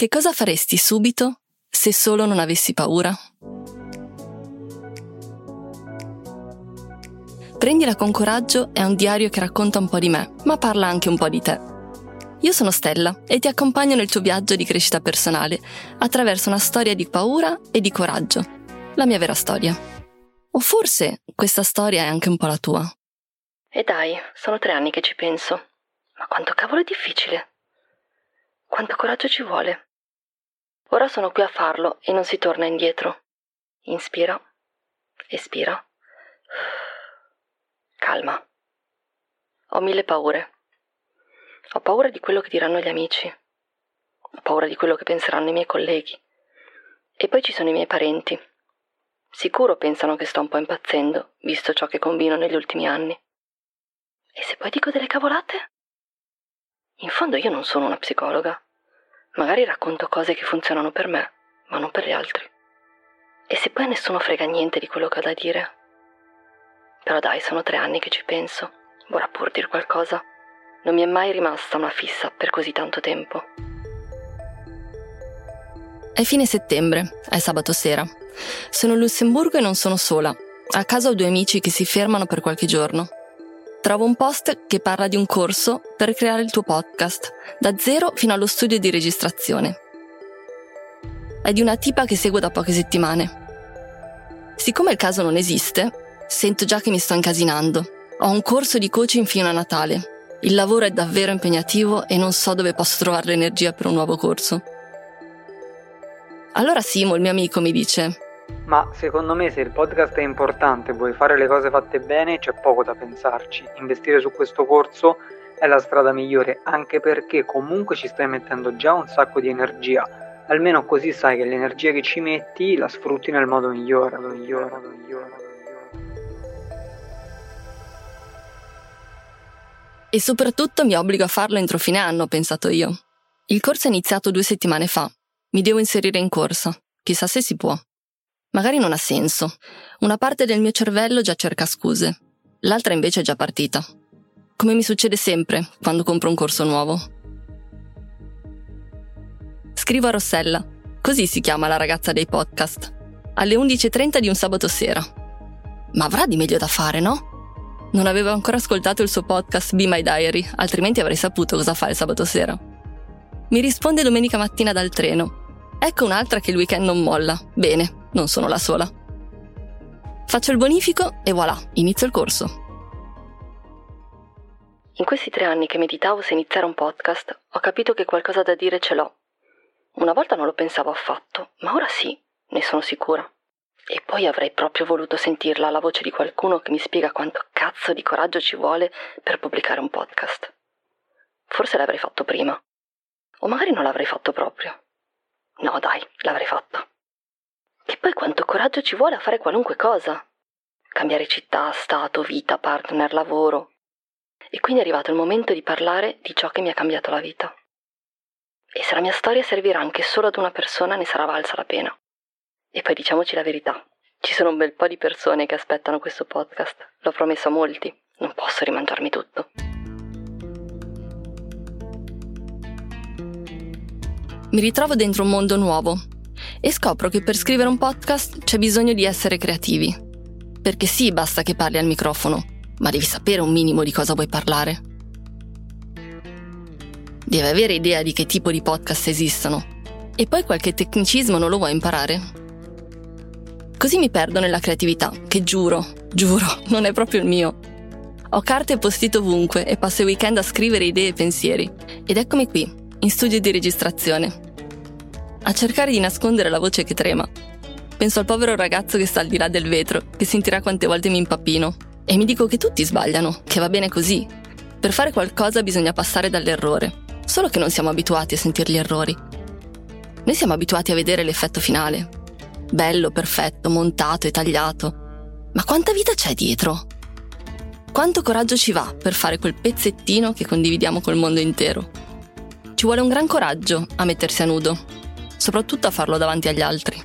Che cosa faresti subito se solo non avessi paura? Prendila con coraggio è un diario che racconta un po' di me, ma parla anche un po' di te. Io sono Stella e ti accompagno nel tuo viaggio di crescita personale attraverso una storia di paura e di coraggio, la mia vera storia. O forse questa storia è anche un po' la tua. E dai, sono tre anni che ci penso. Ma quanto cavolo è difficile. Quanto coraggio ci vuole. Ora sono qui a farlo e non si torna indietro. Inspira, espira. Calma. Ho mille paure. Ho paura di quello che diranno gli amici. Ho paura di quello che penseranno i miei colleghi. E poi ci sono i miei parenti. Sicuro pensano che sto un po' impazzendo, visto ciò che combino negli ultimi anni. E se poi dico delle cavolate? In fondo io non sono una psicologa. Magari racconto cose che funzionano per me, ma non per gli altri. E se poi nessuno frega niente di quello che ho da dire? Però dai, sono tre anni che ci penso. Vorrà pur dire qualcosa. Non mi è mai rimasta una fissa per così tanto tempo. È fine settembre, è sabato sera. Sono a Lussemburgo e non sono sola. A casa ho due amici che si fermano per qualche giorno. Trovo un post che parla di un corso per creare il tuo podcast, da zero fino allo studio di registrazione. È di una tipa che seguo da poche settimane. Siccome il caso non esiste, sento già che mi sto incasinando. Ho un corso di coaching fino a Natale il lavoro è davvero impegnativo e non so dove posso trovare l'energia per un nuovo corso. Allora Simo, il mio amico, mi dice: Ma secondo me se il podcast è importante vuoi fare le cose fatte bene, c'è poco da pensarci. Investire su questo corso è la strada migliore, anche perché comunque ci stai mettendo già un sacco di energia. Almeno così sai che l'energia che ci metti la sfrutti nel modo migliore, migliore, migliore. E soprattutto mi obbligo a farlo entro fine anno, ho pensato io. Il corso è iniziato due settimane fa. Mi devo inserire in corsa. Chissà se si può. Magari non ha senso. Una parte del mio cervello già cerca scuse. L'altra invece è già partita. Come mi succede sempre quando compro un corso nuovo. Scrivo a Rossella, così si chiama la ragazza dei podcast, alle 11.30 di un sabato sera. Ma avrà di meglio da fare, no? Non avevo ancora ascoltato il suo podcast Be My Diary, altrimenti avrei saputo cosa fa il sabato sera. Mi risponde domenica mattina dal treno. Ecco un'altra che il weekend non molla. Bene, non sono la sola. Faccio il bonifico e voilà, inizio il corso. In questi tre anni che meditavo se iniziare un podcast, ho capito che qualcosa da dire ce l'ho. Una volta non lo pensavo affatto, ma ora sì, ne sono sicura. E poi avrei proprio voluto sentirla la voce di qualcuno che mi spiega quanto cazzo di coraggio ci vuole per pubblicare un podcast. Forse l'avrei fatto prima. O magari non l'avrei fatto proprio. No, dai, l'avrei fatta. E poi quanto coraggio ci vuole a fare qualunque cosa. Cambiare città, stato, vita, partner, lavoro. E quindi è arrivato il momento di parlare di ciò che mi ha cambiato la vita. E se la mia storia servirà anche solo ad una persona, ne sarà valsa la pena. E poi diciamoci la verità, ci sono un bel po' di persone che aspettano questo podcast, l'ho promesso a molti, non posso rimangiarmi tutto. Mi ritrovo dentro un mondo nuovo e scopro che per scrivere un podcast c'è bisogno di essere creativi. Perché sì, basta che parli al microfono, ma devi sapere un minimo di cosa vuoi parlare. Devi avere idea di che tipo di podcast esistono. E poi qualche tecnicismo non lo vuoi imparare? Così mi perdo nella creatività, che giuro, giuro, non è proprio il mio. Ho carte e post-it ovunque e passo i weekend a scrivere idee e pensieri. Ed eccomi qui, in studio di registrazione. A cercare di nascondere la voce che trema. Penso al povero ragazzo che sta al di là del vetro, che sentirà quante volte mi impappino. E mi dico che tutti sbagliano, che va bene così. Per fare qualcosa bisogna passare dall'errore. Solo che non siamo abituati a sentire gli errori. Noi siamo abituati a vedere l'effetto finale, bello, perfetto, montato e tagliato. Ma quanta vita c'è dietro? Quanto coraggio ci va per fare quel pezzettino che condividiamo col mondo intero? Ci vuole un gran coraggio a mettersi a nudo, soprattutto a farlo davanti agli altri.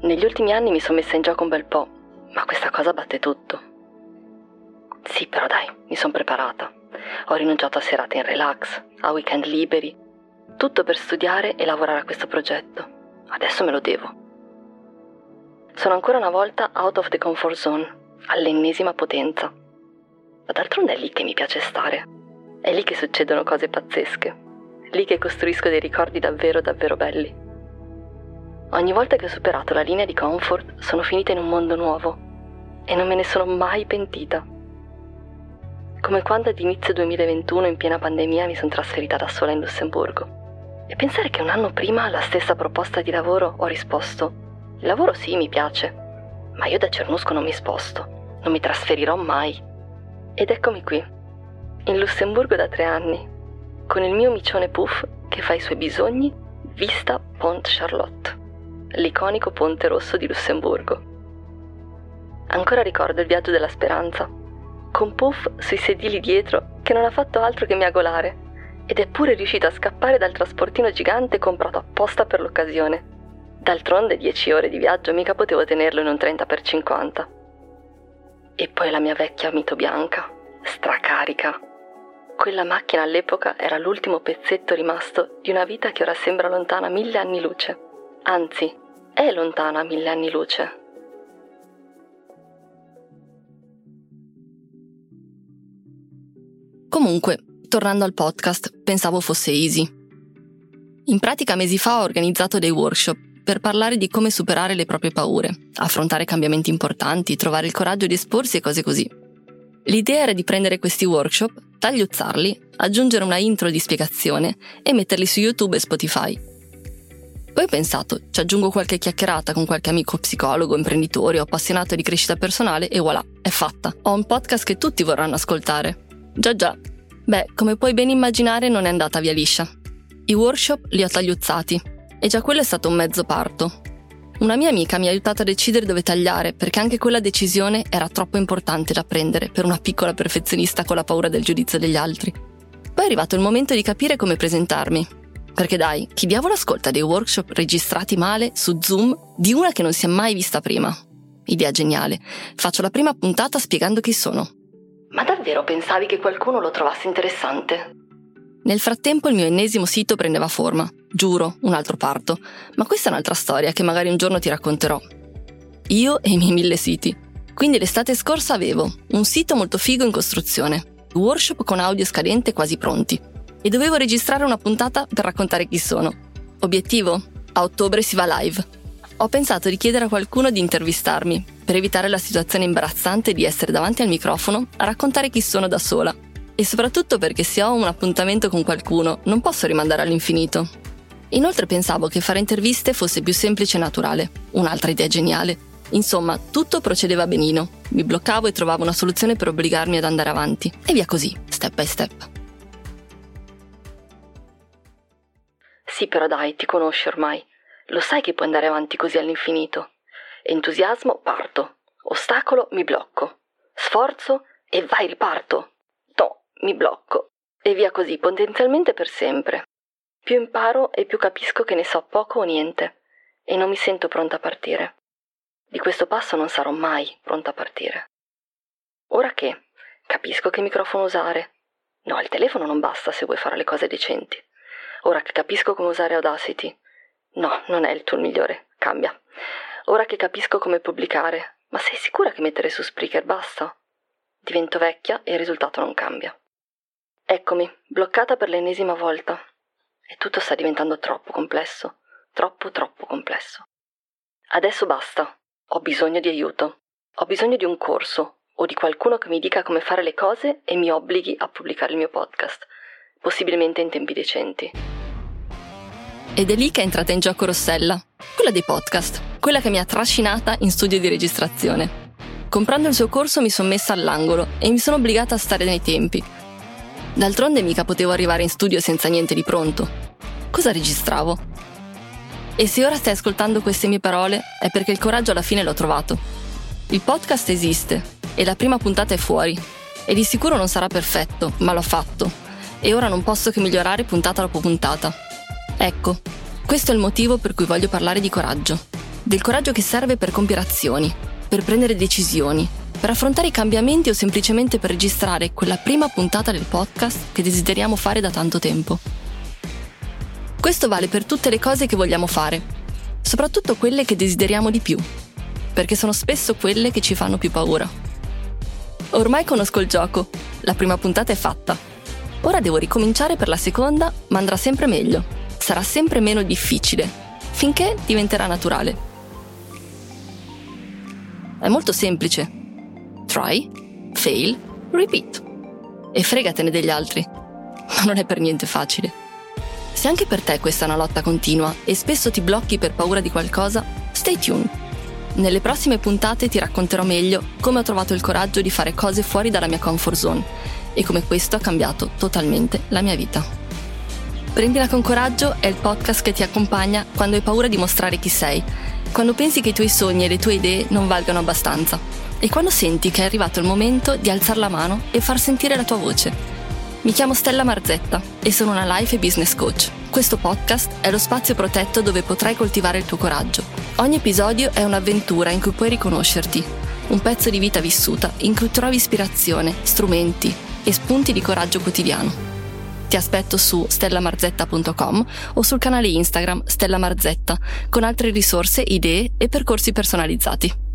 Negli ultimi anni mi sono messa in gioco un bel po', ma questa cosa batte tutto. Sì, però dai, mi sono preparata. Ho rinunciato a serate in relax, a weekend liberi, tutto per studiare e lavorare a questo progetto. Adesso me lo devo. Sono ancora una volta out of the comfort zone, all'ennesima potenza. Ma d'altronde è lì che mi piace stare. È lì che succedono cose pazzesche. Lì che costruisco dei ricordi davvero davvero belli. Ogni volta che ho superato la linea di comfort sono finita in un mondo nuovo e non me ne sono mai pentita. Come quando ad inizio 2021 in piena pandemia mi sono trasferita da sola in Lussemburgo. E pensare che un anno prima alla stessa proposta di lavoro ho risposto, il lavoro sì mi piace, ma io da Cernusco non mi sposto, non mi trasferirò mai. Ed eccomi qui, in Lussemburgo da tre anni, con il mio micione puff che fa i suoi bisogni vista Pont Charlotte, l'iconico ponte rosso di Lussemburgo. Ancora ricordo il viaggio della speranza, con Puff sui sedili dietro che non ha fatto altro che miagolare ed è pure riuscito a scappare dal trasportino gigante comprato apposta per l'occasione. D'altronde 10 ore di viaggio mica potevo tenerlo in un 30x50. E poi la mia vecchia mito bianca, stracarica. Quella macchina all'epoca era l'ultimo pezzetto rimasto di una vita che ora sembra lontana mille anni luce. Anzi, è lontana mille anni luce. Comunque, tornando al podcast, pensavo fosse easy. In pratica mesi fa ho organizzato dei workshop per parlare di come superare le proprie paure, affrontare cambiamenti importanti, trovare il coraggio di esporsi e cose così. L'idea era di prendere questi workshop, tagliuzzarli, aggiungere una intro di spiegazione e metterli su YouTube e Spotify. Poi ho pensato, ci aggiungo qualche chiacchierata con qualche amico psicologo, imprenditore o appassionato di crescita personale e voilà, è fatta. Ho un podcast che tutti vorranno ascoltare. Già già. Beh, come puoi ben immaginare non è andata via liscia. I workshop li ho tagliuzzati e già quello è stato un mezzo parto. Una mia amica mi ha aiutato a decidere dove tagliare perché anche quella decisione era troppo importante da prendere per una piccola perfezionista con la paura del giudizio degli altri. Poi è arrivato il momento di capire come presentarmi. Perché dai, chi diavolo ascolta dei workshop registrati male su Zoom di una che non si è mai vista prima? Idea geniale. Faccio la prima puntata spiegando chi sono. Ma davvero pensavi che qualcuno lo trovasse interessante? Nel frattempo il mio ennesimo sito prendeva forma. Giuro, un altro parto. Ma questa è un'altra storia che magari un giorno ti racconterò. Io e i miei mille siti. Quindi l'estate scorsa avevo un sito molto figo in costruzione, workshop con audio scadente quasi pronti. E dovevo registrare una puntata per raccontare chi sono. Obiettivo? A ottobre si va live. Ho pensato di chiedere a qualcuno di intervistarmi, per evitare la situazione imbarazzante di essere davanti al microfono a raccontare chi sono da sola. E soprattutto perché se ho un appuntamento con qualcuno non posso rimandare all'infinito. Inoltre pensavo che fare interviste fosse più semplice e naturale, un'altra idea geniale. Insomma, tutto procedeva benino. Mi bloccavo e trovavo una soluzione per obbligarmi ad andare avanti. E via così, step by step. Sì, però dai, ti conosci ormai. Lo sai che puoi andare avanti così all'infinito. Entusiasmo, parto. Ostacolo, mi blocco. Sforzo e vai, riparto. Mi blocco. E via così, potenzialmente per sempre. Più imparo e più capisco che ne so poco o niente. E non mi sento pronta a partire. Di questo passo non sarò mai pronta a partire. Ora che capisco che microfono usare. No, il telefono non basta se vuoi fare le cose decenti. Ora che capisco come usare Audacity. No, non è il tool migliore. Cambia. Ora che capisco come pubblicare, ma sei sicura che mettere su Spreaker basta? Divento vecchia e il risultato non cambia. Eccomi, bloccata per l'ennesima volta. E tutto sta diventando troppo complesso, troppo troppo complesso. Adesso basta. Ho bisogno di aiuto. Ho bisogno di un corso o di qualcuno che mi dica come fare le cose e mi obblighi a pubblicare il mio podcast, possibilmente in tempi decenti. Ed è lì che è entrata in gioco Rossella, quella dei podcast quella che mi ha trascinata in studio di registrazione. Comprando il suo corso mi sono messa all'angolo e mi sono obbligata a stare nei tempi. D'altronde mica potevo arrivare in studio senza niente di pronto. Cosa registravo? E se ora stai ascoltando queste mie parole è perché il coraggio alla fine l'ho trovato. Il podcast esiste e la prima puntata è fuori. E di sicuro non sarà perfetto, ma l'ho fatto. E ora non posso che migliorare puntata dopo puntata. Ecco, questo è il motivo per cui voglio parlare di coraggio del coraggio che serve per compiere azioni, per prendere decisioni, per affrontare i cambiamenti o semplicemente per registrare quella prima puntata del podcast che desideriamo fare da tanto tempo. Questo vale per tutte le cose che vogliamo fare, soprattutto quelle che desideriamo di più, perché sono spesso quelle che ci fanno più paura. Ormai conosco il gioco, la prima puntata è fatta. Ora devo ricominciare per la seconda, ma andrà sempre meglio. Sarà sempre meno difficile, finché diventerà naturale. È molto semplice. Try, fail, repeat. E fregatene degli altri. Ma non è per niente facile. Se anche per te questa è una lotta continua e spesso ti blocchi per paura di qualcosa, stay tuned. Nelle prossime puntate ti racconterò meglio come ho trovato il coraggio di fare cose fuori dalla mia comfort zone e come questo ha cambiato totalmente la mia vita. Prendila con coraggio è il podcast che ti accompagna quando hai paura di mostrare chi sei, quando pensi che i tuoi sogni e le tue idee non valgano abbastanza e quando senti che è arrivato il momento di alzare la mano e far sentire la tua voce mi chiamo Stella Marzetta e sono una life e business coach. Questo podcast è lo spazio protetto dove potrai coltivare il tuo coraggio. Ogni episodio è un'avventura in cui puoi riconoscerti, un pezzo di vita vissuta in cui trovi ispirazione, strumenti e spunti di coraggio quotidiano. Ti aspetto su stellamarzetta.com o sul canale Instagram Stella Marzetta con altre risorse, idee e percorsi personalizzati.